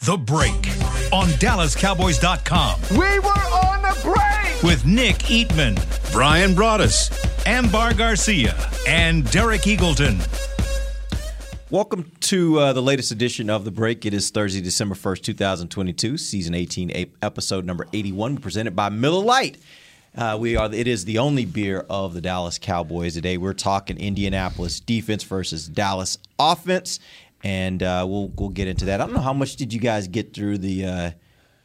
The Break on DallasCowboys.com. We were on the break! With Nick Eatman, Bryan Broaddus, Ambar Garcia, and Derek Eagleton. Welcome to uh, the latest edition of The Break. It is Thursday, December 1st, 2022, season 18, episode number 81, presented by Miller Lite. Uh, we are. It is the only beer of the Dallas Cowboys today. We're talking Indianapolis defense versus Dallas offense, and uh, we'll we'll get into that. I don't know how much did you guys get through the uh,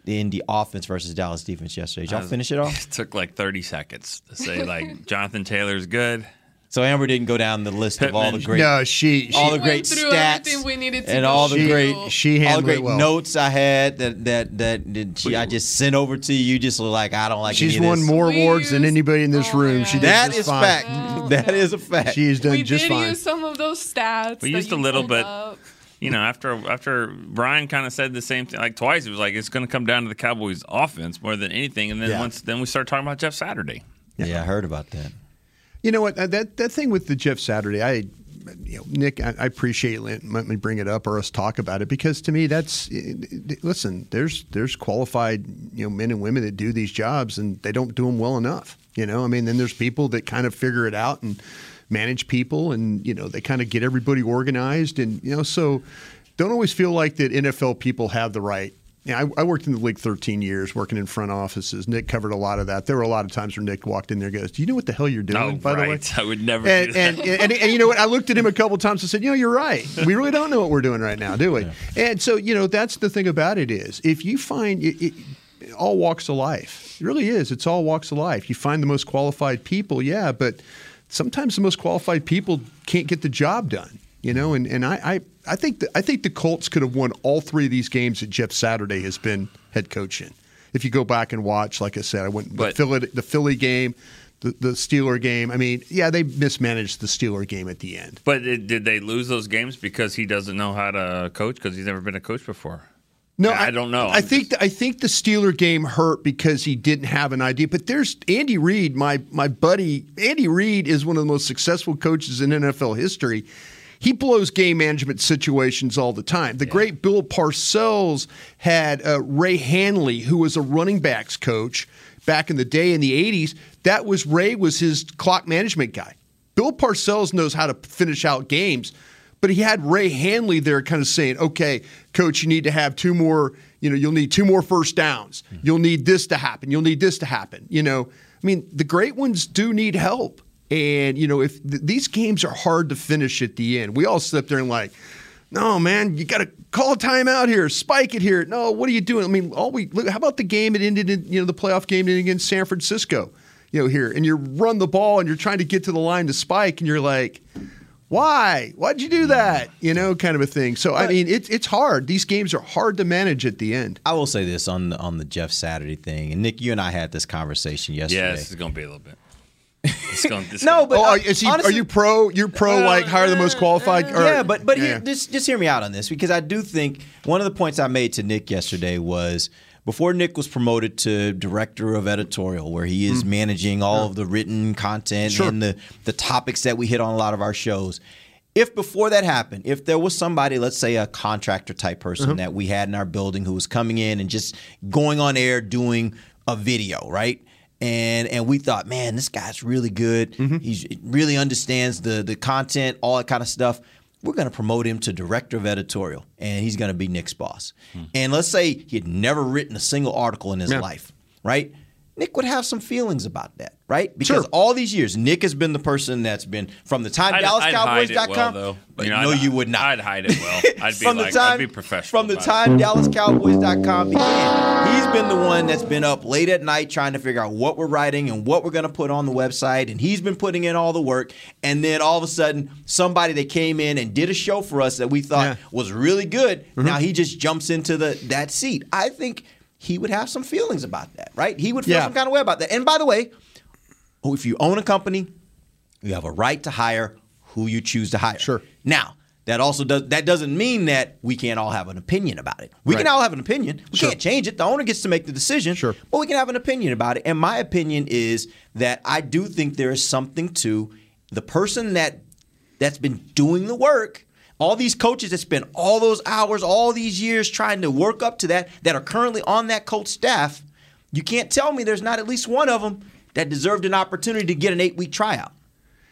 the Indy offense versus Dallas defense yesterday. Did y'all finish it off? It took like 30 seconds to say like Jonathan Taylor's good. So Ambar didn't go down the list of all the great, no, she, she all the great stats, we needed to and all the she, great, she all the great well. notes I had that that that, that she, I just sent over to you. You just like I don't like. She's any of won this. more We awards than anybody in this oh, room. yeah. She did That just is fine. fact. That is a fact. She has done we just did fine. use some of those stats. We used a little bit. up. You know, after after Bryan kind of said the same thing like twice, it was like it's going to come down to the Cowboys' offense more than anything. And then Yeah. once then we start talking about Jeff Saturday. yeah, I heard about that. You know what? uh, That that thing with the Jeff Saturday, I, you know, Nick, I, I appreciate let, let me bring it up or us talk about it because to me that's listen. There's there's qualified you know men and women that do these jobs and they don't do them well enough. You know, I mean, then there's people that kind of figure it out and manage people and you know they kind of get everybody organized and you know so don't always feel like that NFL people have the right yeah, I, I worked in the league 13 years, working in front offices. Nick covered a lot of that. There were a lot of times where Nick walked in there, and goes, "Do you know what the hell you're doing?" No, by the way, right. I would never And do that. and, and, and and you know what? I looked at him a couple times and said, "You know, you're right. We really don't know what we're doing right now, do we?" And so, you know, that's the thing about it is, if you find it, it, all walks of life, it really is. It's all walks of life. You find the most qualified people, yeah, but sometimes the most qualified people can't get the job done. You know, and, and I, I, I think the, I think the Colts could have won all three of these games that Jeff Saturday has been head coach in. If you go back and watch, like I said, I went the Philly, the Philly game, the, the Steeler game. I mean, yeah, they mismanaged the Steeler game at the end. But it, did they lose those games because he doesn't know how to coach because he's never been a coach before? No, I, I don't know. I I'm think just- I think the Steeler game hurt because he didn't have an idea. But there's Andy Reid, my my buddy. Andy Reid is one of the most successful coaches in NFL history. He blows game management situations all the time. The great Bill Parcells had uh, Ray Handley, who was a running backs coach back in the day in the '80s. That was Ray was his clock management guy. Bill Parcells knows how to finish out games, but he had Ray Handley there kind of saying, okay, coach, you need to have two more, you know, you'll need two more first downs. Hmm. You'll need this to happen. You'll need this to happen. You know, I mean, the great ones do need help. And, you know, if th- these games are hard to finish at the end, we all sit there and like, no, man, you got to call a timeout here, spike it here. No, what are you doing? I mean, all we look, how about the game that ended in, you know, the playoff game ended against San Francisco, you know, here, and you run the ball and you're trying to get to the line to spike, and you're like, why? Why'd you do mm. that? You know, kind of a thing. So I mean, it's it's hard. These games are hard to manage at the end. I will say this on the, on the Jeff Saturday thing, and Nick, you and I had this conversation yesterday. yeah, this is going to be a little bit. It's going, this No, gonna- but oh, uh, are, is he, honestly- are you pro? You're pro uh, like hire the most uh, qualified? Uh, or, yeah, but but Yeah. here, just just hear me out on this because I do think one of the points I made to Nick yesterday was before Nick was promoted to director of editorial, where he is hmm. managing all of the written content Sure. and the the topics that we hit on a lot of our shows. If before that happened, if there was somebody, let's say a contractor type person uh-huh. that we had in our building who was coming in and just going on air doing a video, right? And and we thought, man, this guy's really good. Mm-hmm. He really understands the the content, all that kind of stuff. We're going to promote him to director of editorial, and he's going to be Nick's boss. Hmm. And let's say he had never written a single article in his Yeah. life, right? Nick would have some feelings about that, right? Because Sure. all these years, Nick has been the person that's been from the time I'd, DallasCowboys.com. well, but You know, no, I'd- you would not. I'd hide it well. I'd be from like, the time, I'd be professional. From the time DallasCowboys.com began, he's been the one that's been up late at night trying to figure out what we're writing and what we're going to put on the website, and he's been putting in all the work. And then all of a sudden, somebody that came in and did a show for us that we thought Yeah. was really good, mm-hmm. now he just jumps into the that seat. I think he would have some feelings about that, right? He would feel Yeah. some kind of way about that. And by the way, oh, if you own a company, You have a right to hire who you choose to hire. Sure. Now, that also does that doesn't mean that we can't all have an opinion about it. We can all have an opinion. We Sure. can't change it. The owner gets to make the decision. Sure. But we can have an opinion about it. And my opinion is that I do think there is something to the person that that's been doing the work. All these coaches that spend all those hours, all these years trying to work up to that, that are currently on that coach staff. You can't tell me there's not at least one of them that deserved an opportunity to get an eight week tryout,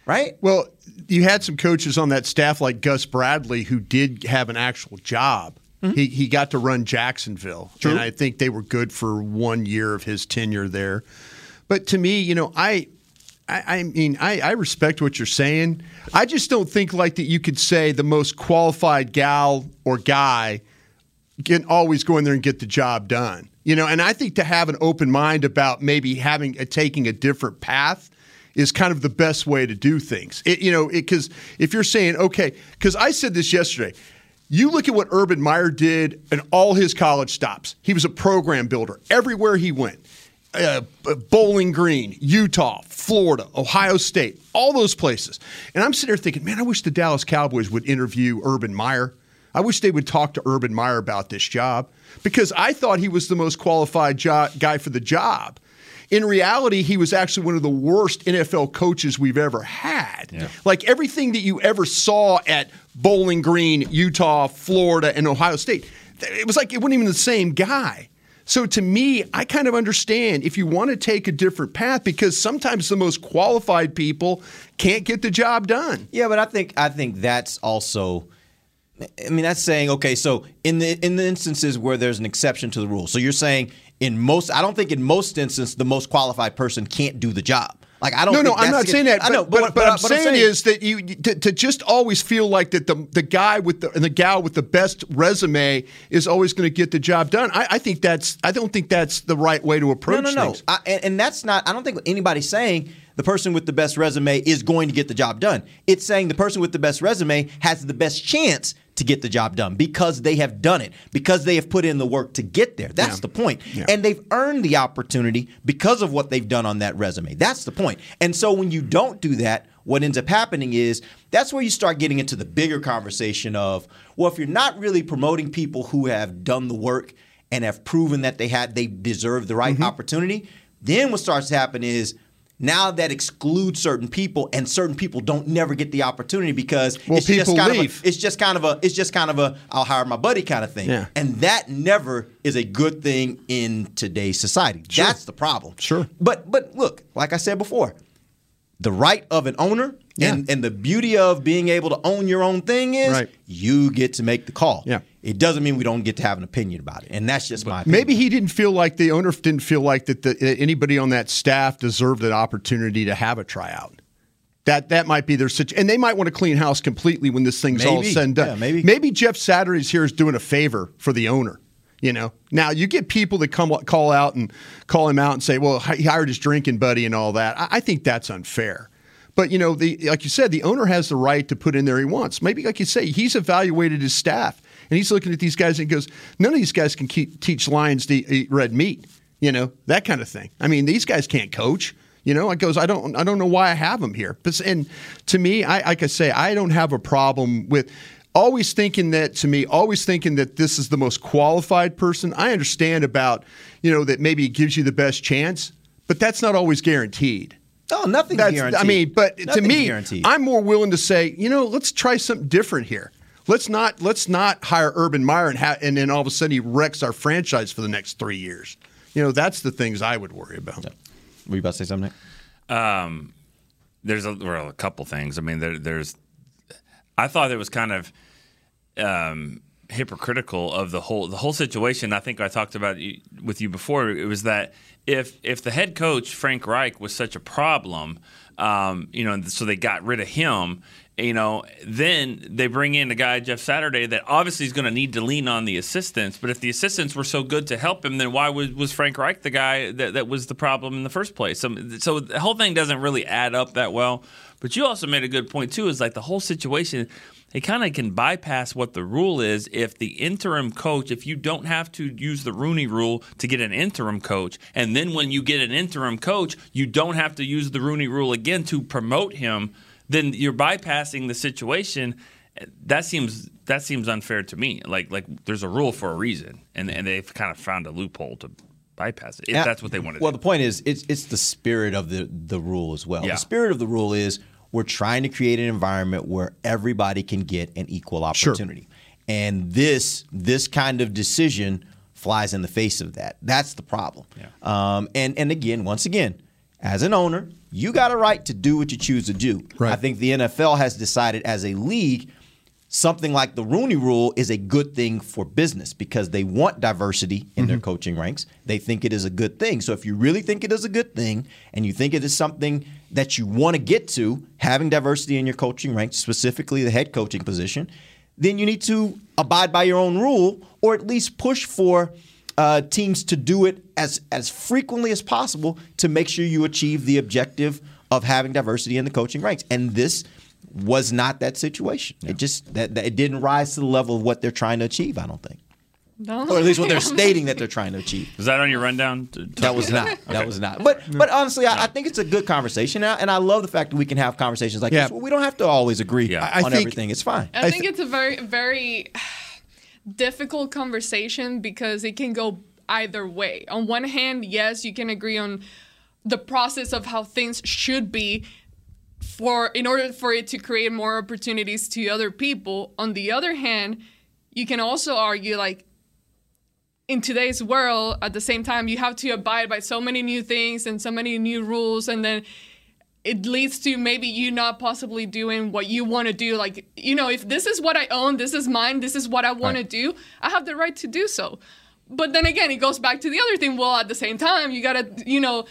right? Well, you had some coaches on that staff like Gus Bradley who did have an actual job. Mm-hmm. He he got to run Jacksonville, and I think they were good for one year of his tenure there. But to me, you know, I. I, I mean, I, I respect what you're saying. I just don't think like that. You could say the most qualified gal or guy can always go in there and get the job done. You know, and I think to have an open mind about maybe having a, taking a different path is kind of the best way to do things. It, you know, because if you're saying okay, because I said this yesterday. You look at what Urban Meyer did in all his college stops. He was a program builder everywhere he went. Uh, Bowling Green, Utah, Florida, Ohio State, all those places. And I'm sitting there thinking, man, I wish the Dallas Cowboys would interview Urban Meyer. I wish they would talk to Urban Meyer about this job because I thought he was the most qualified jo- guy for the job. In reality, he was actually one of the worst NFL coaches we've ever had. Like everything that you ever saw at Bowling Green, Utah, Florida, and Ohio State, it was like it wasn't even the same guy. So to me, I kind of understand if you want to take a different path because sometimes the most qualified people can't get the job done. Yeah, but I think I think that's also. I mean, that's saying okay. So in the in the instances where there's an exception to the rule, so you're saying in most. I don't think in most instances the most qualified person can't do the job. Like I don't. No, no, I'm not saying that. I know, but, but, what- but, I'm, what saying is that you to, to just always feel like that the the guy with the and the gal with the best resume is always going to get the job done. I, I think that's I don't think that's the right way to approach no, no, no. I, and, and that's not. I don't think anybody's saying the person with the best resume is going to get the job done. It's saying the person with the best resume has the best chance to get the job done because they have done it, because they have put in the work to get there. That's Yeah. the point. Yeah. And they've earned the opportunity because of what they've done on that resume. That's the point. And so when you don't do that, what ends up happening is that's where you start getting into the bigger conversation of, well, if you're not really promoting people who have done the work and have proven that they had they deserve the right Mm-hmm. opportunity, then what starts to happen is now that excludes certain people and certain people don't never get the opportunity because Well, it's just kind leave. of a, it's just kind of a it's just kind of a I'll hire my buddy kind of thing. Yeah. And that never is a good thing in today's society. That's the problem. Sure. But but look, like I said before, the right of an owner Yeah. and, and the beauty of being able to own your own thing is Right. you get to make the call. Yeah. It doesn't mean we don't get to have an opinion about it. And that's just my opinion. Maybe he didn't feel like the owner didn't feel like that the, that anybody on that staff deserved an opportunity to have a tryout. That that might be their situation, and they might want to clean house completely when this thing's all said and done. Yeah, maybe. maybe Jeff Saturdays here is doing a favor for the owner. You know, now you get people that come call out and call him out and say, "Well, he hired his drinking buddy and all that." I, think that's unfair. But you know, the like you said, the owner has the right to put in there he wants. Maybe, like you say, he's evaluated his staff and he's looking at these guys and goes, "None of these guys can keep, teach lions to eat red meat." You know, that kind of thing. I mean, these guys can't coach. You know, it goes. I don't. I don't know why I have them here. But and to me, I like I say, I don't have a problem with always thinking that. To me, always thinking that this is the most qualified person. I understand about you know that maybe it gives you the best chance, but that's not always guaranteed. Oh, nothing's That's, guaranteed. I mean, but to me, guaranteed. I'm more willing to say, you know, let's try something different here. Let's not let's not hire Urban Meyer and ha- and then all of a sudden he wrecks our franchise for the next three years. You know, that's the things I would worry about. Were you about to say something? Um, there's a, well, a couple things. I mean, there, there's. I thought it was kind of um, hypocritical of the whole the whole situation. I think I talked about with you before. It was that if if the head coach Frank Reich was such a problem, um, you know, so they got rid of him. you know, then they bring in a guy, Jeff Saturday, that obviously is going to need to lean on the assistants. But if the assistants were so good to help him, then why was, was Frank Reich the guy that, that was the problem in the first place? So, so the whole thing doesn't really add up that well. But you also made a good point, too, is like the whole situation it kind of can bypass what the rule is if the interim coach, if you don't have to use the Rooney rule to get an interim coach, and then when you get an interim coach, you don't have to use the Rooney rule again to promote him, then you're bypassing the situation. That seems that seems unfair to me. Like like there's a rule for a reason, and and they've kind of found a loophole to bypass it if that's what they want to do. Well, do. the point is, it's it's the spirit of the the rule as well. Yeah. The spirit of the rule is we're trying to create an environment where everybody can get an equal opportunity, and this this kind of decision flies in the face of that. That's the problem. Yeah. Um, and and again, once again, as an owner, you got a right to do what you choose to do. Right. I think the NFL has decided as a league something like the Rooney Rule is a good thing for business because they want diversity in their coaching ranks. They think it is a good thing. So if you really think it is a good thing and you think it is something that you want to get to, having diversity in your coaching ranks, specifically the head coaching position, then you need to abide by your own rule or at least push for uh, teams to do it as as frequently as possible to make sure you achieve the objective of having diversity in the coaching ranks. And this was not that situation. It just that, that it didn't rise to the level of what they're trying to achieve. I don't think, No. or at least what they're stating that they're trying to achieve. Was that on your rundown? To, to- That was not. That was not. But but honestly, I, I think it's a good conversation, and I, love the fact that we can have conversations like Yeah. this. Where we don't have to always agree Yeah. I on think- everything. It's fine. I think it's a very, very difficult conversation because it can go either way. On one hand, yes, you can agree on the process of how things should be for in order for it to create more opportunities to other people. On the other hand, you can also argue like in today's world at the same time you have to abide by so many new things and so many new rules and then it leads to maybe you not possibly doing what you want to do. Like you know if this is what i own this is mine this is what i want to do i have the right to do so. But then again it goes back to the other thing. Well at the same time you gotta you know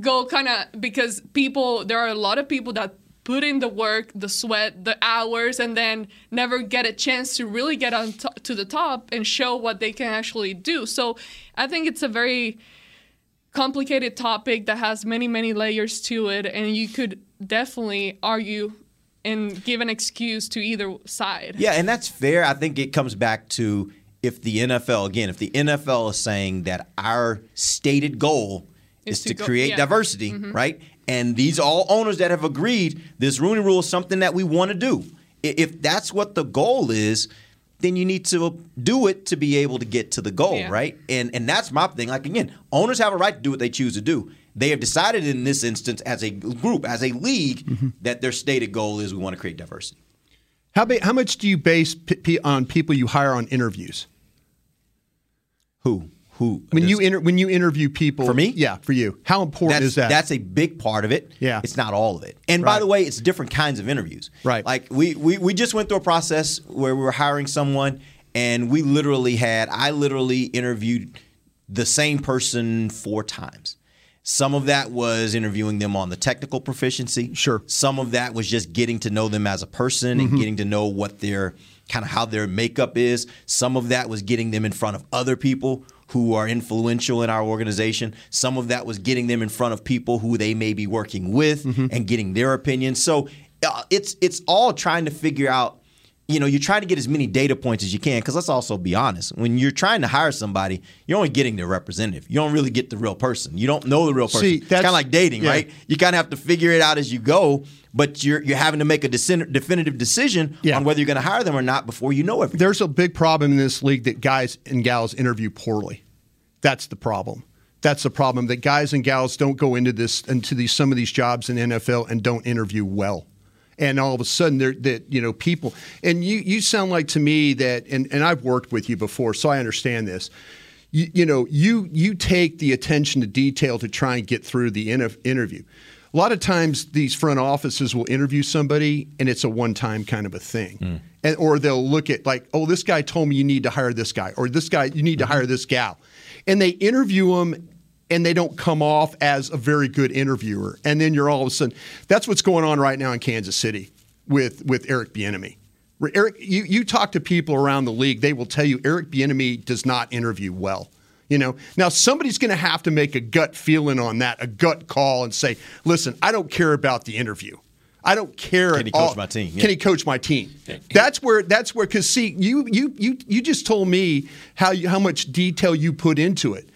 go kind of because people there are a lot of people that put in the work the sweat the hours and then never get a chance to really get on to, to the top and show what they can actually do so i think it's a very complicated topic that has many many layers to it and you could definitely argue and give an excuse to either side Yeah, and that's fair. I think it comes back to if the NFL again, if the NFL is saying that our stated goal is, Is to, to go- create yeah. Mm-hmm. diversity, right? And these are all owners that have agreed this Rooney Rule is something that we want to do. If that's what the goal is, then you need to do it to be able to get to the goal, Yeah. right? And and that's my thing. Like again, owners have a right to do what they choose to do. They have decided in this instance, as a group, as a league, Mm-hmm. that their stated goal is we want to create diversity. How, ba- how much do you base p- p- on people you hire on interviews? Who? Who? When you inter- when you interview people For me? yeah, for you. How important is that? That's a big part of it. Yeah. It's not all of it. And by the way, it's different kinds of interviews. Right. Like we, we we just went through a process where we were hiring someone and we literally had I literally interviewed the same person four times. Some of that was interviewing them on the technical proficiency. Sure. Some of that was just getting to know them as a person and mm-hmm. getting to know what their kind of how their makeup is. Some of that was getting them in front of other people who are influential in our organization. Some of that was getting them in front of people who they may be working with and getting their opinions. So uh, it's it's all trying to figure out you know, you're trying to get as many data points as you can because let's also be honest. When you're trying to hire somebody, you're only getting their representative. You don't really get the real person. You don't know the real person. See, it's kind of like dating, yeah. right? You kind of have to figure it out as you go, but you're you're having to make a definitive decision Yeah. on whether you're going to hire them or not before you know everything. There's a big problem in this league that guys and gals interview poorly. That's the problem. That's the problem that guys and gals don't go into this into these some of these jobs in NFL and don't interview well. And all of a sudden, they're that you know people. And you you sound like to me that, and, and I've worked with you before, so I understand this. You, you know, you you take the attention to detail to try and get through the inter- interview. A lot of times, these front offices will interview somebody, and it's a one-time kind of a thing, hmm. and or they'll look at like, oh, this guy told me you need to hire this guy, or this guy you need to hmm. hire this gal, and they interview them, and they don't come off as a very good interviewer, and then you're all of a sudden, that's what's going on right now in Kansas City. with with Eric Bieniemy. Eric, you you talk to people around the league, they will tell you Eric Bieniemy does not interview well. You know, now somebody's going to have to make a gut feeling on that, a gut call, and say, "Listen, I don't care about the interview. I don't care. Can he coach all. my team? Yeah. Can he coach my team? That's where. That's where. Because see, you you you you just told me how you, how much detail you put into it.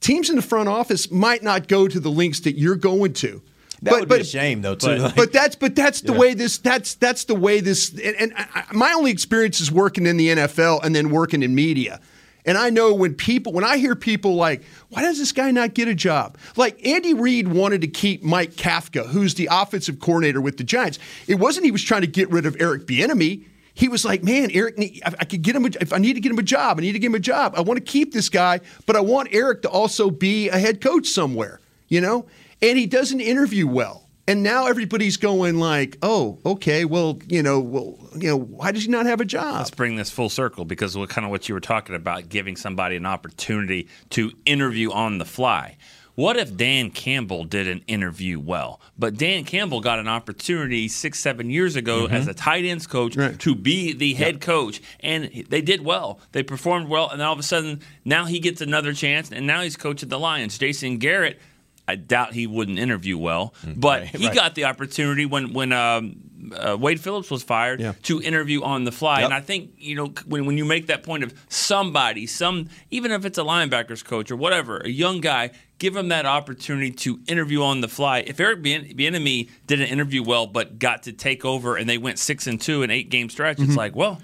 Teams in the front office might not go to the links that you're going to. That would be a shame, though, too. but- Like- But that's but that's the Yeah. way this that's that's the way this and, and I- my only experience is working in the NFL and then working in media. And I know when people when I hear people like, why does this guy not get a job? Like Andy Reid wanted to keep Mike Kafka, who's the offensive coordinator with the Giants. It wasn't he was trying to get rid of Eric Bieniemy. He was like, man, Eric, I I could get him. A, if I need to get him a job, I need to get him a job. I want to keep this guy, but I want Eric to also be a head coach somewhere. You know, and he doesn't interview well. And now everybody's going like, "Oh, okay, well, you know, well, you know, why does he not have a job?" Let's bring this full circle because what kind of what you were talking about, giving somebody an opportunity to interview on the fly. What if Dan Campbell did an interview well, but Dan Campbell got an opportunity six, seven years ago as a tight ends coach Right. to be the head coach, and they did well. They performed well, and all of a sudden, now he gets another chance, and now he's coaching the Lions. Jason Garrett. I doubt he wouldn't interview well, but he right. got the opportunity when when um, uh, Wade Phillips was fired Yeah. to interview on the fly. Yep. And I think you know when when you make that point of somebody, some even if it's a linebackers coach or whatever, a young guy, give him that opportunity to interview on the fly. If Eric Bien- Bieniemy did an interview well, but got to take over and they went six and two in eight game stretch, Mm-hmm. it's like well,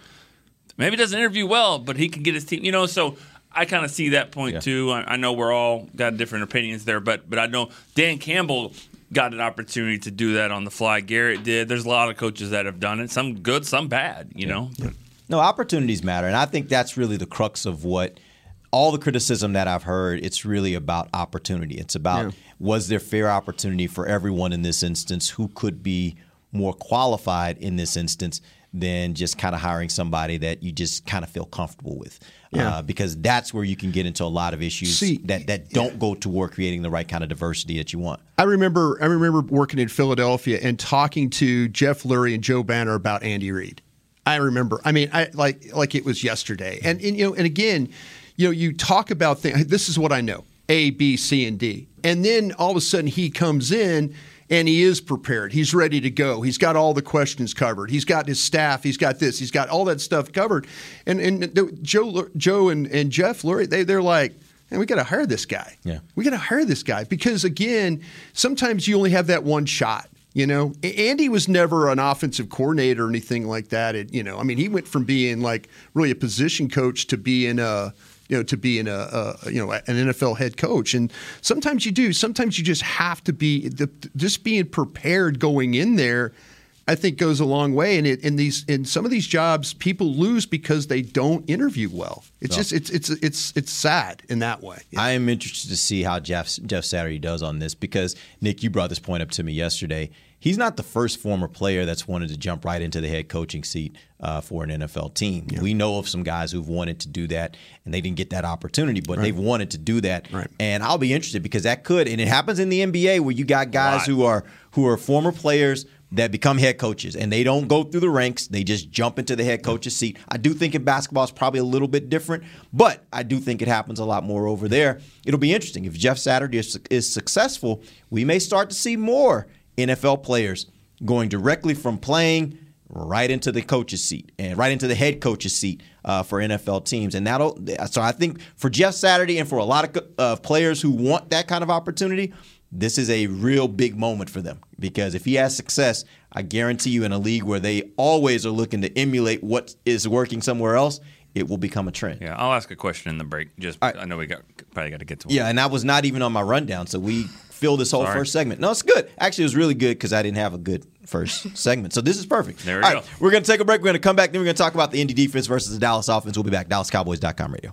maybe he doesn't interview well, but he can get his team. You know, so. I kind of see that point Yeah. too. I, I know we're all got different opinions there, but but I know Dan Campbell got an opportunity to do that on the fly. Garrett did. There's a lot of coaches that have done it. Some good, some bad. You know. No, opportunities matter, and I think that's really the crux of what all the criticism that I've heard. It's really about opportunity. It's about Yeah. was there fair opportunity for everyone in this instance who could be more qualified in this instance than just kind of hiring somebody that you just kind of feel comfortable with. Yeah. Uh, because that's where you can get into a lot of issues See, that, that don't go toward creating the right kind of diversity that you want. I remember I remember working in Philadelphia and talking to Jeff Lurie and Joe Banner about Andy Reid. I remember. I mean, I like like it was yesterday. And, and you know, and again, you know, you talk about things. This is what I know: A, B, C, and D. And then all of a sudden, he comes in and he is prepared. He's ready to go. He's got all the questions covered. He's got his staff. He's got this. He's got all that stuff covered. And and the, Joe Joe and, and Jeff Lurie, they they're like. And we got to hire this guy. Yeah. We got to hire this guy because again, sometimes you only have that one shot. You know, Andy was never an offensive coordinator or anything like that. It, you know, I mean, he went from being like really a position coach to being a, you know, to being a, a you know an NFL head coach. And sometimes you do. Sometimes you just have to be the, just being prepared going in there. I think goes a long way. And it, in these in some of these jobs, people lose because they don't interview well. It's just it's it's it's it's sad in that way. I am interested to see how Jeff Jeff Saturday does on this because Nick, you brought this point up to me yesterday. He's not the first former player that's wanted to jump right into the head coaching seat uh, for an NFL team. We know of some guys who've wanted to do that and they didn't get that opportunity, but they've wanted to do that. Right. And I'll be interested because that could, and it happens in the NBA where you got guys who are who are former players that become head coaches and they don't go through the ranks. They just jump into the head coach's seat. I do think in basketball it's probably a little bit different but i do think it happens a lot more over there. It'll be interesting. If jeff saturday is, is successful we may start to see more nfl players going directly from playing right into the coach's seat and right into the head coach's seat uh, for NFL teams. And that'll, so I think for Jeff Saturday and for a lot of uh, players who want that kind of opportunity, this is a real big moment for them because if he has success, I guarantee you in a league where they always are looking to emulate what is working somewhere else, it will become a trend. Yeah, I'll ask a question in the break. Just right. I know we got probably got to get to one. Yeah, and that was not even on my rundown, so we filled this whole Sorry. first segment. No, it's good. Actually, it was really good because I didn't have a good first segment. So this is perfect. There we All go. right, we're going to take a break. We're going to come back. Then we're going to talk about the Indy defense versus the Dallas offense. We'll be back. DallasCowboys.com radio.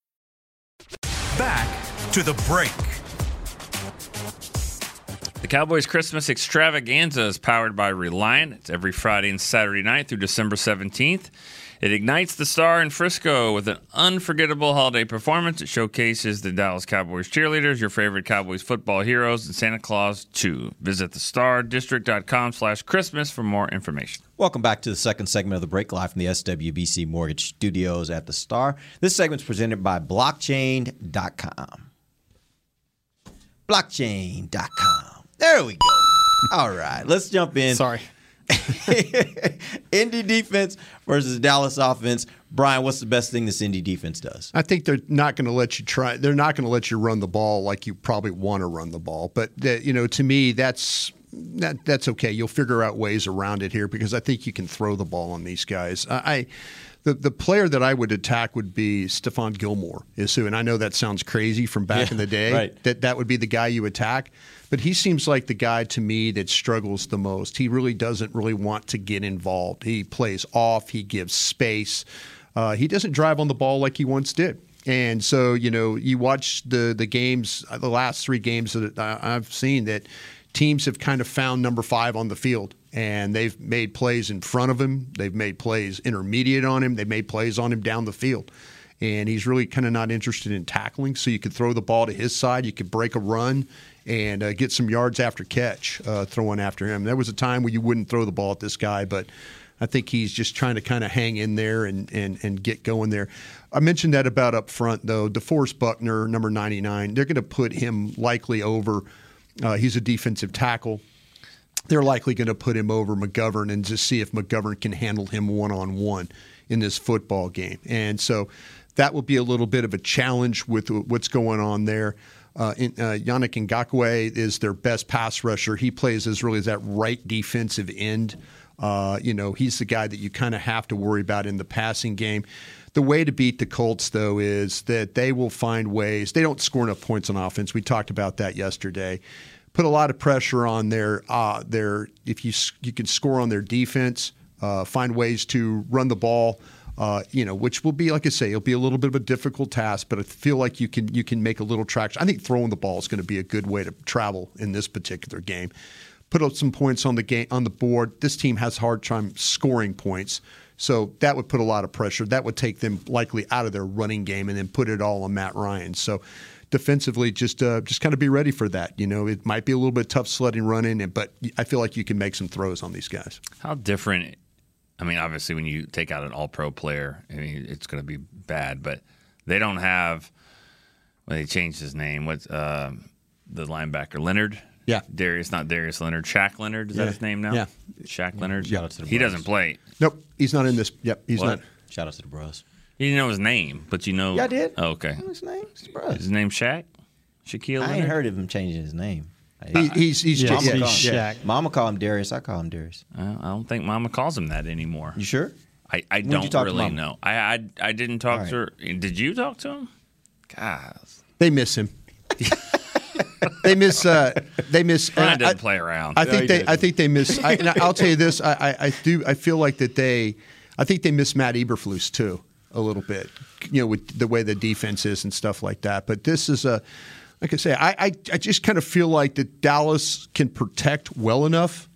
Back to the break. The Cowboys Christmas extravaganza is powered by Reliant. It's every Friday and Saturday night through December 17th. It ignites the star in Frisco with an unforgettable holiday performance. It showcases the Dallas Cowboys cheerleaders, your favorite Cowboys football heroes, and Santa Claus too. Visit thestardistrict.com slash Christmas for more information. Welcome back to the second segment of the break live from the SWBC Mortgage Studios at the Star. This segment is presented by blockchain.com. Blockchain.com. There we go. All right, let's jump in. Sorry. Indy defense versus Dallas offense. Bryan, what's the best thing this Indy defense does? I think they're not going to let you try. They're not going to let you run the ball like you probably want to run the ball. But that, you know, to me, that's that, that's okay. You'll figure out ways around it here because I think you can throw the ball on these guys. I. I the, the player that I would attack would be Stephon Gilmore, is who, and I know that sounds crazy from back Yeah, in the day. right. That that would be the guy you attack, but he seems like the guy to me that struggles the most. He really doesn't really want to get involved. He plays off. He gives space. Uh, he doesn't drive on the ball like he once did. And so, you know, you watch the the games, uh, the last three games that I've seen that teams have kind of found number five on the field, and they've made plays in front of him. They've made plays intermediate on him. They've made plays on him down the field. And he's really kind of not interested in tackling. So you could throw the ball to his side. You could break a run and uh, get some yards after catch uh, throwing after him. There was a time where you wouldn't throw the ball at this guy, but I think he's just trying to kind of hang in there and, and, and get going there. I mentioned that about up front, though. DeForest Buckner, number 99, they're going to put him likely over. Uh, he's a defensive tackle. They're likely going to put him over McGovern and just see if McGovern can handle him one on one in this football game. And so that will be a little bit of a challenge with what's going on there. Uh, in, uh, Yannick Ngakoue is their best pass rusher. He plays as really as that right defensive end. Uh, you know, he's the guy that you kind of have to worry about in the passing game. The way to beat the Colts, though, is that they will find ways. They don't score enough points on offense. We talked about that yesterday. Put a lot of pressure on their uh, their. If you you can score on their defense, uh, find ways to run the ball. Uh, you know, which will be like I say, it'll be a little bit of a difficult task, but I feel like you can you can make a little traction. I think throwing the ball is going to be a good way to travel in this particular game. Put up some points on the game on the board. This team has hard time scoring points, so that would put a lot of pressure. That would take them likely out of their running game and then put it all on Matt Ryan. So defensively, just uh, just kind of be ready for that. You know, it might be a little bit tough sledding running, but I feel like you can make some throws on these guys. How different? I mean, obviously, when you take out an All-Pro player, I mean, it's going to be bad. But they don't have. Well, they changed his name. What's uh, the linebacker Leonard? Yeah, Darius, not Darius Leonard. Shaq Leonard is Yeah. that his name now? Yeah. Shaq Leonard. Shout out to the he Bros. doesn't play. Nope, he's not in this. Yep, he's What? not. Shout out to the bros. You didn't know his name, but you know. Yeah, I did. Oh, okay. His name, his bros. His name Shaq. Shaquille. I ain't Leonard? heard of him changing his name. He- he's- he's Mama just- call he's him- Shaq. Mama call him Darius. I call him Darius. I don't think Mama calls him that anymore. You sure? I, I When did you don't talk really know. I, I I didn't talk All to her. Did you talk to him? God, They miss him. they miss. Uh, they miss. Bryan and didn't I- play around. I think he they. didn't. I think they miss. I, and I'll tell you this. I, I, I do. I feel like that they. I think they miss Matt Eberflus too a little bit. You know, with the way the defense is and stuff like that. But this is a. Like I say, I, I, I just kind of feel like that Dallas can protect well enough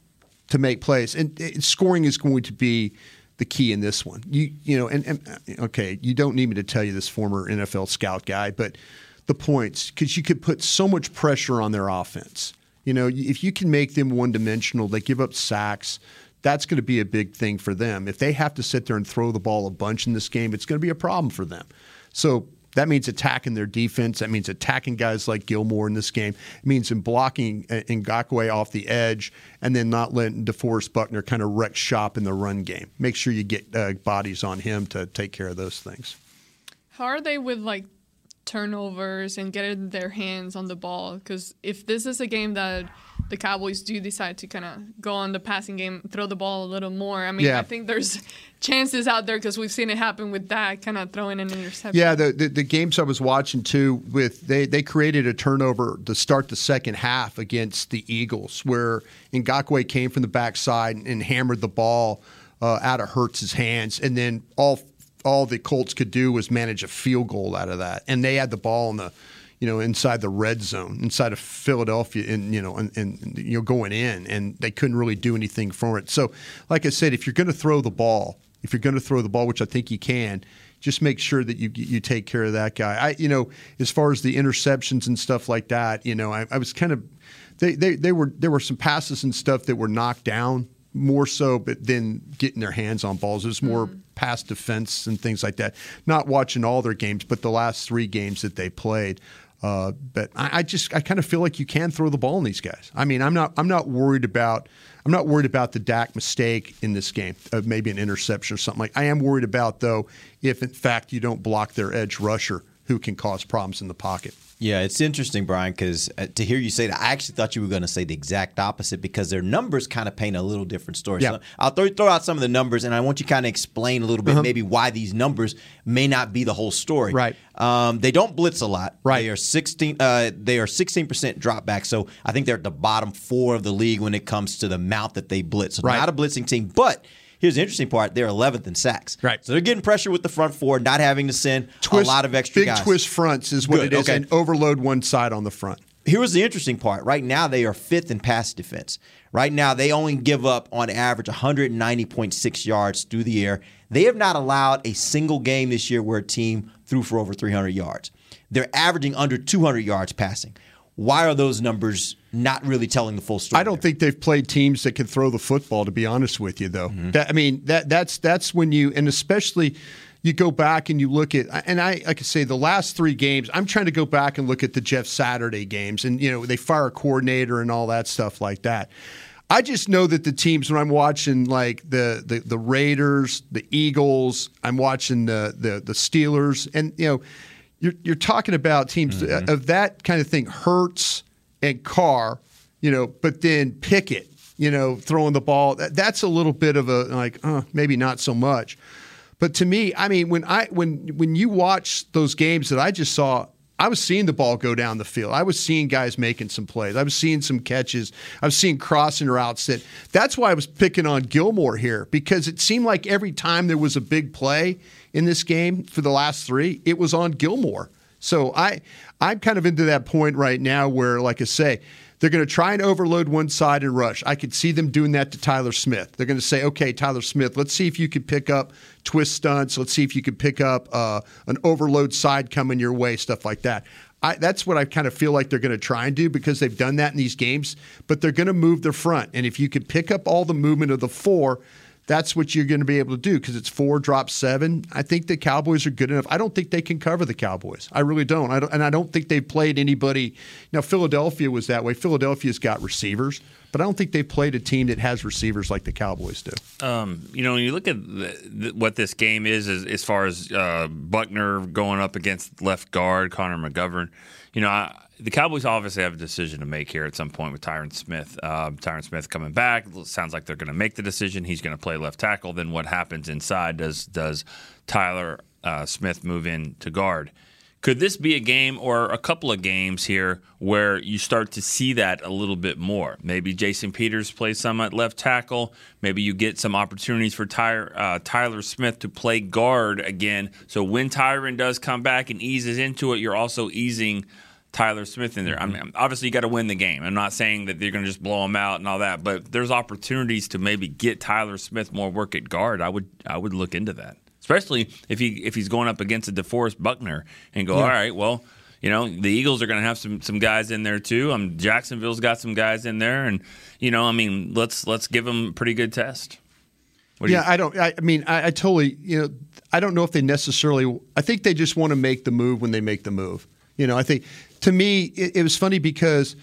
to make plays, and uh, scoring is going to be the key in this one. You you know, and, and uh, okay, you don't need me to tell you this former NFL scout guy, but the points because you could put so much pressure on their offense. You know, if you can make them one dimensional, they give up sacks. That's going to be a big thing for them. If they have to sit there and throw the ball a bunch in this game, it's going to be a problem for them. So that means attacking their defense. That means attacking guys like Gilmore in this game. It means in blocking uh, Ngakoue off the edge and then not letting DeForest Buckner kind of wreck shop in the run game. Make sure you get uh, bodies on him to take care of those things. How are they with like turnovers and getting their hands on the ball? Because if this is a game that the Cowboys do decide to kind of go on the passing game, throw the ball a little more, I mean, Yeah. I think there's chances out there because we've seen it happen with that kind of throwing an interception. Yeah, the, the the games I was watching too, with they they created a turnover to start the second half against the Eagles, where Ngakoue came from the backside and, hammered the ball uh, out of Hurts's hands, and then all all the Colts could do was manage a field goal out of that, and they had the ball in the you know inside the red zone, inside of Philadelphia, and you know and, and you know going in, and they couldn't really do anything for it. So, like I said, if you're going to throw the ball, if you're going to throw the ball, which I think you can, just make sure that you you take care of that guy. I you know as far as the interceptions and stuff like that, you know I, I was kind of they, they they were there were some passes and stuff that were knocked down more so, but then getting their hands on balls. It was more mm-hmm. pass defense and things like that. Not watching all their games, but the last three games that they played. Uh, but I, I just I kind of feel like you can throw the ball in these guys. I mean, I'm not I'm not worried about I'm not worried about the Dak mistake in this game, uh, maybe an interception or something like. I am worried about though if in fact you don't block their edge rusher who can cause problems in the pocket. Yeah, it's interesting, Bryan, because uh, to hear you say that, I actually thought you were going to say the exact opposite because their numbers kind of paint a little different story. Yeah. So I'll throw, throw out some of the numbers, and I want you to kind of explain a little bit Uh-huh. maybe why these numbers may not be the whole story. Right. Um, they don't blitz a lot. Right. They are sixteen. Uh, they are sixteen percent drop back. So I think they're at the bottom four of the league when it comes to the amount that they blitz. So Right. not a blitzing team, but. Here's the interesting part: they're 11th in sacks. Right. So they're getting pressure with the front four, not having to send Twist, a lot of extra big guys. twist fronts is what Good, it is, okay. and overload one side on the front. Here was the interesting part. Right now, they are fifth in pass defense. Right now, they only give up on average 190.6 yards through the air. They have not allowed a single game this year where a team threw for over 300 yards. They're averaging under 200 yards passing. Why are those numbers not really telling the full story? I don't think they've played teams that can throw the football. To be honest with you, though, mm-hmm. that, I mean that that's that's when you and especially you go back and you look at and I like I say the last three games. I'm trying to go back and look at the Jeff Saturday games, and you know they fire a coordinator and all that stuff like that. I just know that the teams when I'm watching like the the, the Raiders, the Eagles, I'm watching the the the Steelers, and you know you're you're talking about teams of that kind of thing. Hurts and Carr, you know, but then Pickett, you know, throwing the ball. That, that's a little bit of a like, uh, maybe not so much. But to me, I mean, when I when when you watch those games that I just saw, I was seeing the ball go down the field. I was seeing guys making some plays. I was seeing some catches. I was seeing crossing routes. That that's why I was picking on Gilmore here because it seemed like every time there was a big play in this game for the last three, it was on Gilmore. So I I'm kind of into that point right now where, like I say, they're going to try and overload one side and rush. I could see them doing that to Tyler Smith. They're going to say, okay, Tyler Smith, let's see if you could pick up twist stunts. Let's see if you could pick up uh, an overload side coming your way, stuff like that. I, that's what I kind of feel like they're going to try and do because they've done that in these games. But they're going to move the front, and if you could pick up all the movement of the four, that's what you're going to be able to do because it's four drop seven. I think the Cowboys are good enough. I don't think they can cover the Cowboys. I really don't. I don't and I don't think they've played anybody. Now Philadelphia was that way. Philadelphia's got receivers, but I don't think they've played a team that has receivers like the Cowboys do. Um, you know, when you look at the, the, what this game is, as, as far as uh, Buckner going up against left guard Connor McGovern, you know, I, the Cowboys obviously have a decision to make here at some point with Tyron Smith. Uh, Tyron Smith coming back sounds like they're going to make the decision. He's going to play left tackle. Then what happens inside? Does does Tyler uh, Smith move in to guard? Could this be a game or a couple of games here where you start to see that a little bit more? Maybe Jason Peters plays some at left tackle. Maybe you get some opportunities for uh, Tyler Smith to play guard again. So when Tyron does come back and eases into it, you're also easing Tyler Smith in there. I mean, obviously you got to win the game. I'm not saying that they're going to just blow him out and all that, but there's opportunities to maybe get Tyler Smith more work at guard. I would I would look into that, especially if he if he's going up against a DeForest Buckner and go, Yeah. all right, well, you know, the Eagles are going to have some some guys in there too. Um, Jacksonville's got some guys in there, and you know, I mean, let's let's give them a pretty good test. What do yeah, I don't. I, I mean, I, I totally. You know, I don't know if they necessarily. I think they just want to make the move when they make the move. You know, I think to me it, it was funny because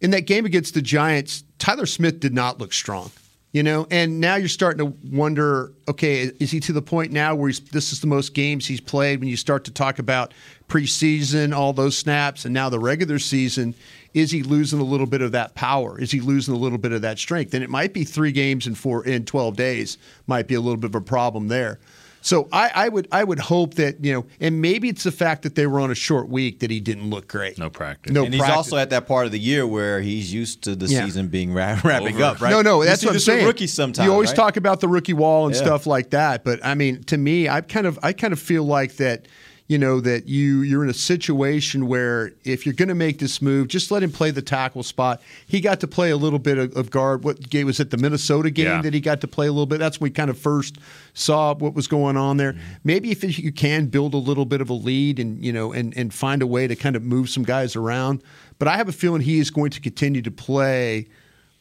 in that game against the Giants, Tyler Smith did not look strong. You know, and now you're starting to wonder. Okay, is he to the point now where this is the most games he's played? When you start to talk about preseason, all those snaps, and now the regular season, is he losing a little bit of that power? Is he losing a little bit of that strength? And it might be three games in four in twelve days might be a little bit of a problem there. So I, I would I would hope that you know, and maybe it's the fact that they were on a short week that he didn't look great. No practice. No and he's practice. also at that part of the year where he's used to the Yeah. season being ra- wrapping Over. up, right? No, no, You that's see what I'm saying. Rookies sometimes. You always right? talk about the rookie wall and Yeah. stuff like that, but I mean, to me, I kind of, I kind of feel like that. You know that you you're in a situation where if you're going to make this move, just let him play the tackle spot. He got to play a little bit of, of guard. What game was it? The Minnesota game Yeah. that he got to play a little bit. That's when we kind of first saw what was going on there. Maybe if you can build a little bit of a lead and you know and and find a way to kind of move some guys around. But I have a feeling he is going to continue to play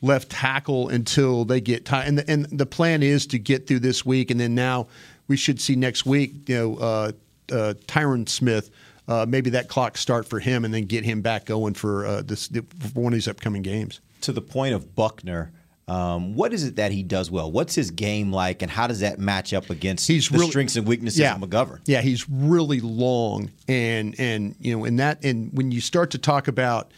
left tackle until they get time. And the, and the plan is to get through this week, and then now we should see next week. You know, uh, uh, Tyron Smith. Uh, maybe that clock start for him, and then get him back going for uh, this for one of these upcoming games. to the point of Buckner. Um, what is it that he does well? What's his game like, and how does that match up against He's the really- strengths and weaknesses yeah. of McGovern? Yeah, he's really long, and and you know, and that and when you start to talk about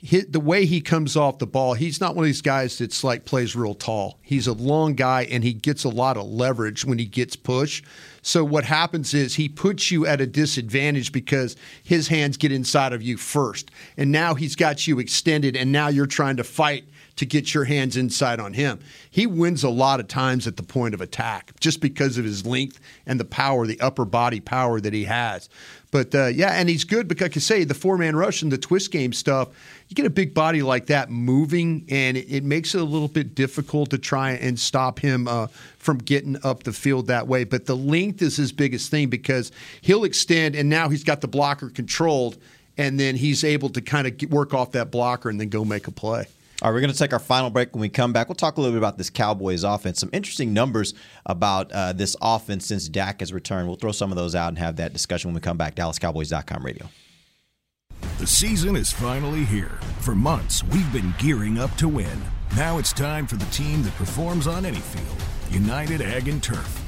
hit the way he comes off the ball, he's not one of these guys that's like plays real tall. He's a long guy, and he gets a lot of leverage when he gets pushed. So what happens is he puts you at a disadvantage because his hands get inside of you first, and now he's got you extended, and now you're trying to fight to get your hands inside on him. He wins a lot of times at the point of attack just because of his length and the power, the upper body power that he has. But uh, yeah, and he's good because, like I say, the four man rush and the twist game stuff, you get a big body like that moving, and it, it makes it a little bit difficult to try and stop him uh, from getting up the field that way. But the length is his biggest thing because he'll extend, and now he's got the blocker controlled, and then he's able to kind of work off that blocker and then go make a play. All right, we're going to take our final break. When we come back, we'll talk a little bit about this Cowboys offense. Some interesting numbers about uh, this offense since Dak has returned. We'll throw some of those out and have that discussion when we come back. DallasCowboys.com radio. The season is finally here. For months, we've been gearing up to win. Now it's time for the team that performs on any field United Ag and Turf.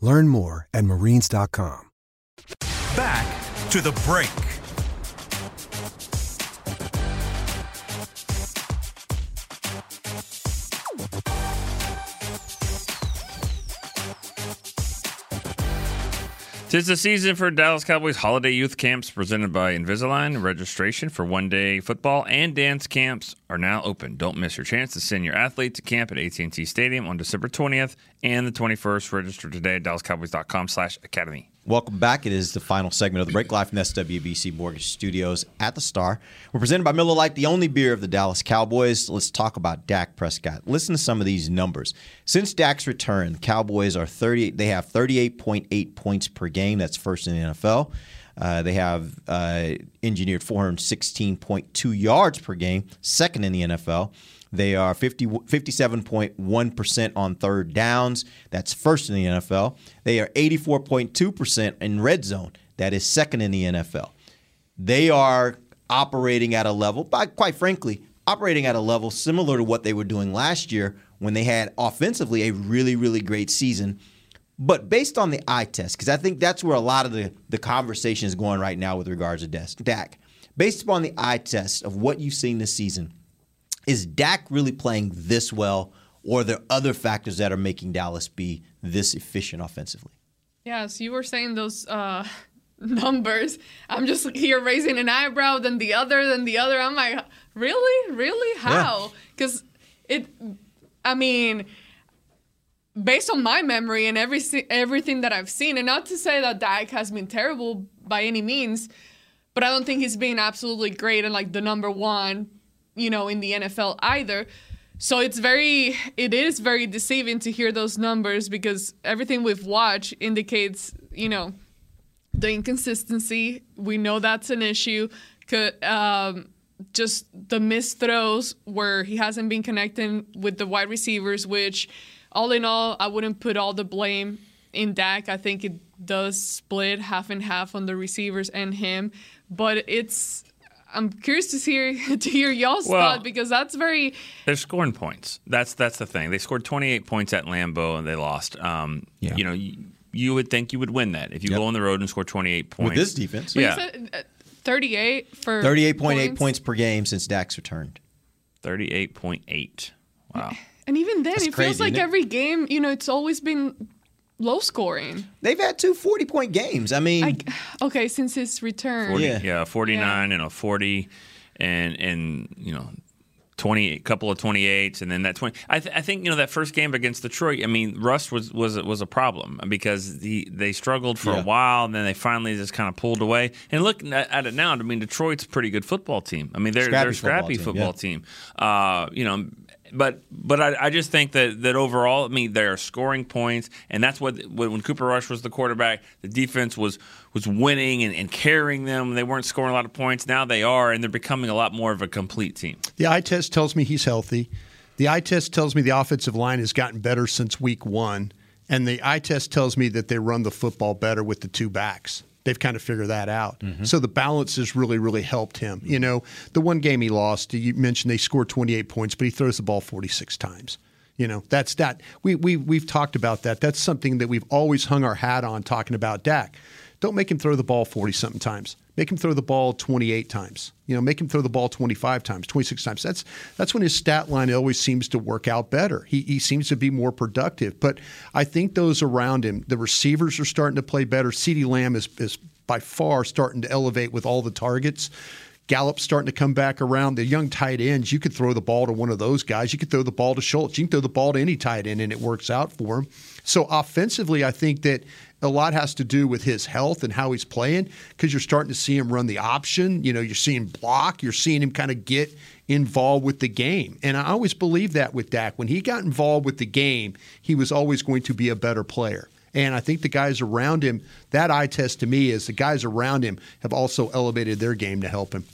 Learn more at marines.com. Back to the break. Tis the season for Dallas Cowboys holiday youth camps presented by Invisalign. Registration for one day football and dance camps are now open. Don't miss your chance to send your athlete to camp at AT&T Stadium on December 20th and the 21st. Register today at DallasCowboys.com slash academy. Welcome back. It is the final segment of the break live from SWBC Mortgage Studios at the Star. We're presented by Miller Lite, the only beer of the Dallas Cowboys. Let's talk about Dak Prescott. Listen to some of these numbers. Since Dak's return, Cowboys are 38. They have 38.8 points per game. That's first in the NFL. Uh, they have uh, engineered 416.2 yards per game, second in the NFL. They are 50, 57.1% on third downs. That's first in the NFL. They are 84.2% in red zone. That is second in the NFL. They are operating at a level, but quite frankly, operating at a level similar to what they were doing last year when they had offensively a really, really great season. But based on the eye test, because I think that's where a lot of the, the conversation is going right now with regards to Dak. Based upon the eye test of what you've seen this season, is Dak really playing this well, or are there other factors that are making Dallas be this efficient offensively? Yes, you were saying those uh, numbers. I'm just here raising an eyebrow, then the other, then the other. I'm like, really, really, how? Because yeah. it, I mean, based on my memory and every everything that I've seen, and not to say that Dak has been terrible by any means, but I don't think he's been absolutely great and like the number one you know, in the NFL either. So it's very, it is very deceiving to hear those numbers because everything we've watched indicates, you know, the inconsistency. We know that's an issue. Could, um, just the missed throws where he hasn't been connecting with the wide receivers, which, all in all, I wouldn't put all the blame in Dak. I think it does split half and half on the receivers and him, but it's I'm curious to hear to hear y'all's well, thought because that's very. They're scoring points. That's that's the thing. They scored 28 points at Lambeau and they lost. Um, yeah. You know, you, you, would think you would win that if you yep. go on the road and score 28 points with this defense. yeah, said, uh, 38 for 38.8 points. points per game since Dak's returned. 38.8. Wow. And even then, That's it crazy, feels like every game, you know, it's always been low scoring. They've had two 40 point games. I mean, I, okay, since his return. 40, yeah. yeah, 49 yeah. and a 40 and and you know 20 a couple of 28s and then that 20 I, th- I, think you know that first game against Detroit I mean rust was was was a problem because the, they struggled for yeah. a while and then they finally just kind of pulled away and look at it now I mean Detroit's a pretty good football team I mean they're scrappy they're a scrappy football team, football yeah. team. Uh, you know but but I, I, just think that that overall, I mean, they are scoring points, and that's what when Cooper Rush was the quarterback, the defense was was winning and, and, carrying them. They weren't scoring a lot of points. Now they are, and they're becoming a lot more of a complete team. The eye test tells me he's healthy. The eye test tells me the offensive line has gotten better since week one, and the eye test tells me that they run the football better with the two backs. They've kind of figured that out. Mm-hmm. So the balance has really, really helped him. You know, the one game he lost, you mentioned they scored 28 points, but he throws the ball 46 times. You know, that's that. We we we've talked about that. That's something that we've always hung our hat on talking about Dak. Don't make him throw the ball 40 something times. Make him throw the ball 28 times. You know, make him throw the ball 25 times, 26 times. That's that's when his stat line always seems to work out better. He he seems to be more productive. But I think those around him, the receivers are starting to play better. CeeDee Lamb is is by far starting to elevate with all the targets. Gallup's starting to come back around. The young tight ends, you could throw the ball to one of those guys. You could throw the ball to Schultz. You can throw the ball to any tight end, and it works out for him. So offensively, I think that a lot has to do with his health and how he's playing because you're starting to see him run the option. You know, you're seeing block. You're seeing him kind of get involved with the game. And I always believe that with Dak. When he got involved with the game, he was always going to be a better player. And I think the guys around him, that eye test to me is the guys around him have also elevated their game to help him.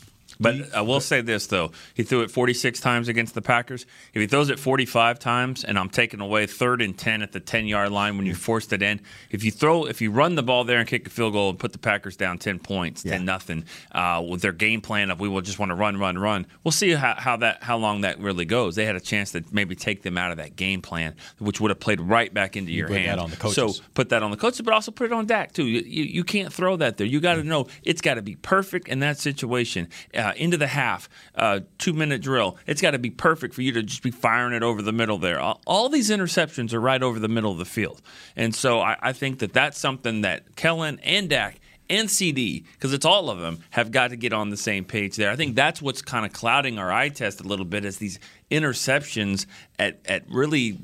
But I will say this though: he threw it 46 times against the Packers. If he throws it 45 times, and I'm taking away third and 10 at the 10 yard line when you forced it in, if you throw, if you run the ball there and kick a field goal and put the Packers down 10 points, 10 nothing, uh, with their game plan of we will just want to run, run, run. We'll see how, how that how long that really goes. They had a chance to maybe take them out of that game plan, which would have played right back into You your put that hand. on the coaches. So put that on the coaches, but also put it on Dak too. You, you, you can't throw that there. You got to know it's got to be perfect in that situation. Uh, into the half, uh, two minute drill. It's got to be perfect for you to just be firing it over the middle there. All, all these interceptions are right over the middle of the field, and so I, I think that that's something that Kellen and Dak. And CeeDee, because it's all of them, have got to get on the same page there. I think that's what's kind of clouding our eye test a little bit is these interceptions at, at really uh,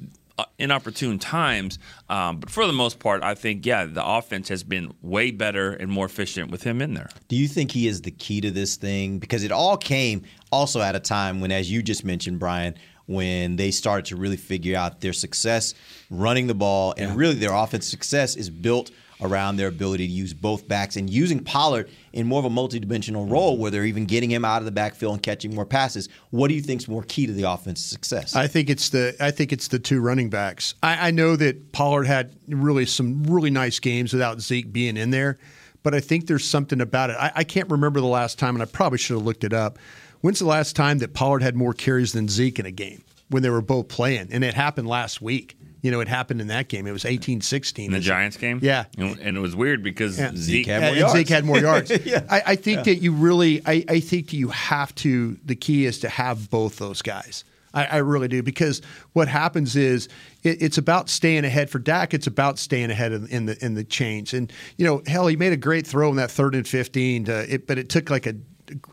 inopportune times. Um, but for the most part, I think, yeah, the offense has been way better and more efficient with him in there. Do you think he is the key to this thing? Because it all came also at a time when, as you just mentioned, Bryan, when they started to really figure out their success running the ball, and really their offense success is built around their ability to use both backs and using Pollard in more of a multidimensional role where they're even getting him out of the backfield and catching more passes. What do you think is more key to the offense's success? I think it's the I think it's the two running backs. I, I know that Pollard had really some really nice games without Zeke being in there, but I think there's something about it. I, I can't remember the last time, and I probably should have looked it up. When's the last time that Pollard had more carries than Zeke in a game when they were both playing? And it happened last week. You know, it happened in that game. It was 18 16. In the Giants game? Yeah. And, and it was weird because Yeah. Zeke had And more yards. Zeke had more yards. Yeah. I, I think Yeah. that you really, I, I think that you have to. The key is to have both those guys. I, I really do because what happens is it, it's about staying ahead for Dak. It's about staying ahead in, in the in the chains. And you know, hell, he made a great throw in that third and fifteen. To, it, but it took like a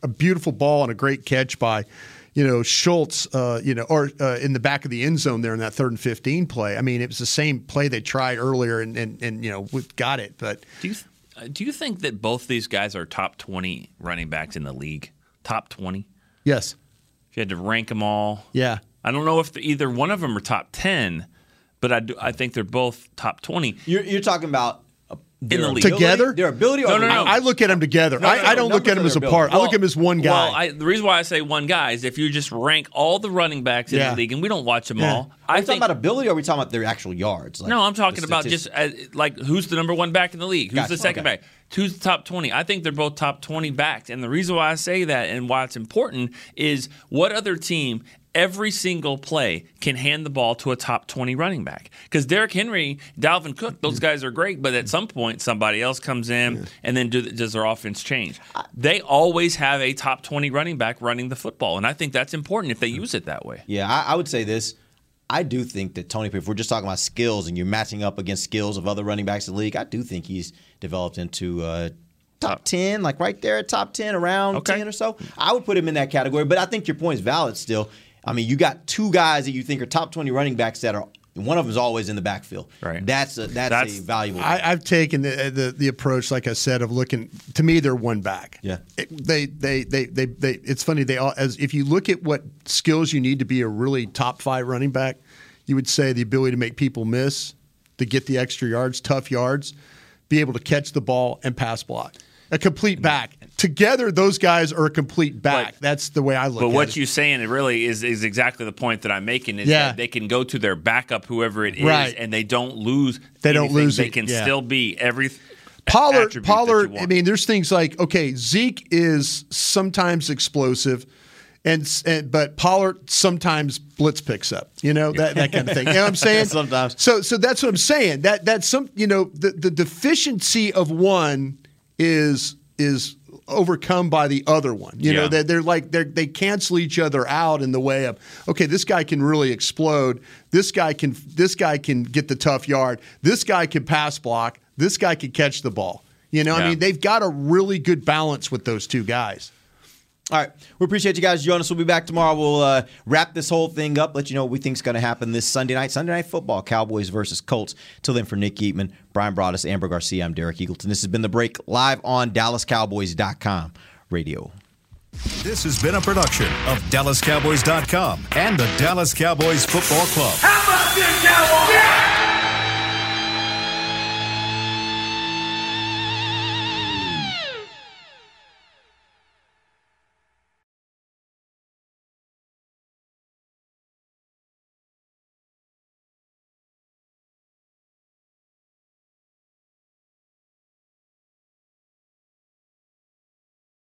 a beautiful ball and a great catch by. You know Schultz, uh, you know, or uh, in the back of the end zone there in that third and fifteen play. I mean, it was the same play they tried earlier, and and, and you know we got it. But Do you, th- uh, do you think that both these guys are top 20 running backs in the league? Top 20? yes, If you had to rank them all, yeah, I don't know if the, either one of them are top 10, but I, do, I think they're both top 20. You're, you're talking about In the league. Together? their ability. Or No, no, no. I, I look at them together. No, no, I, I don't look at them numbers as are apart. I look at them as one guy. Well, I, the reason why I say one guy is if you just rank all the running backs in Yeah. the league, and we don't watch them Yeah. all. Are I we talking about ability or are we talking about their actual yards? Like no, I'm talking about just uh, like who's the number one back in the league, who's Gotcha. the second Okay. back, who's the top 20. I think they're both top 20 backs, and the reason why I say that and why it's important is what other team every single play can hand the ball to a top 20 running back. Because Derrick Henry, Dalvin Cook, those guys are great, but at some point somebody else comes in and then do, does their offense change? They always have a top 20 running back running the football, and I think that's important if they use it that way. Yeah, I, I would say this. I do think that Tony, if we're just talking about skills and you're matching up against skills of other running backs in the league, I do think he's developed into uh, top 10, like right there at top 10, around 10 or so. I would put him in that category, but I think your point is valid still. I mean, you got two guys that you think are top 20 running backs that are, one of them is always in the backfield. Right. That's a, that's, a valuable. I, I've taken the, the the approach, like I said, of looking. To me, they're one back. Yeah. It- they, they they they they. It's funny. They all as if you look at what skills you need to be a really top five running back, you would say the ability to make people miss, to get the extra yards, tough yards, be able to catch the ball and pass block. A complete mm. back. Together, those guys are a complete back. That's the way I look at it. But what it. you're saying it really is is exactly the point that I'm making is Yeah. that they can go to their backup, whoever it is, Right. and they don't lose. They don't lose They it, can yeah. still be every. Pollard, attribute that you Pollard. want. I mean, there's things like okay, Zeke is sometimes explosive, and, and but Pollard sometimes blitz picks up. You know that that kind of thing. You know what I'm saying? Sometimes. So so that's what I'm saying. That that's some you know the the deficiency of one is is overcome by the other one. You know Yeah. that they're like they they cancel each other out in the way of okay, this guy can really explode. This guy can this guy can get the tough yard. This guy can pass block. This guy can catch the ball. You know, I mean, they've got a really good balance with those two guys. All right. We appreciate you guys joining us. We'll be back tomorrow. We'll uh, wrap this whole thing up, let you know what we think is going to happen this Sunday night. Sunday night football, Cowboys versus Colts. Till then, for Nick Eatman, Bryan Broaddus, Ambar Garcia, I'm Derek Eagleton. This has been The Break live on DallasCowboys.com radio. This has been a production of DallasCowboys.com and the Dallas Cowboys Football Club. How about this, Cowboys?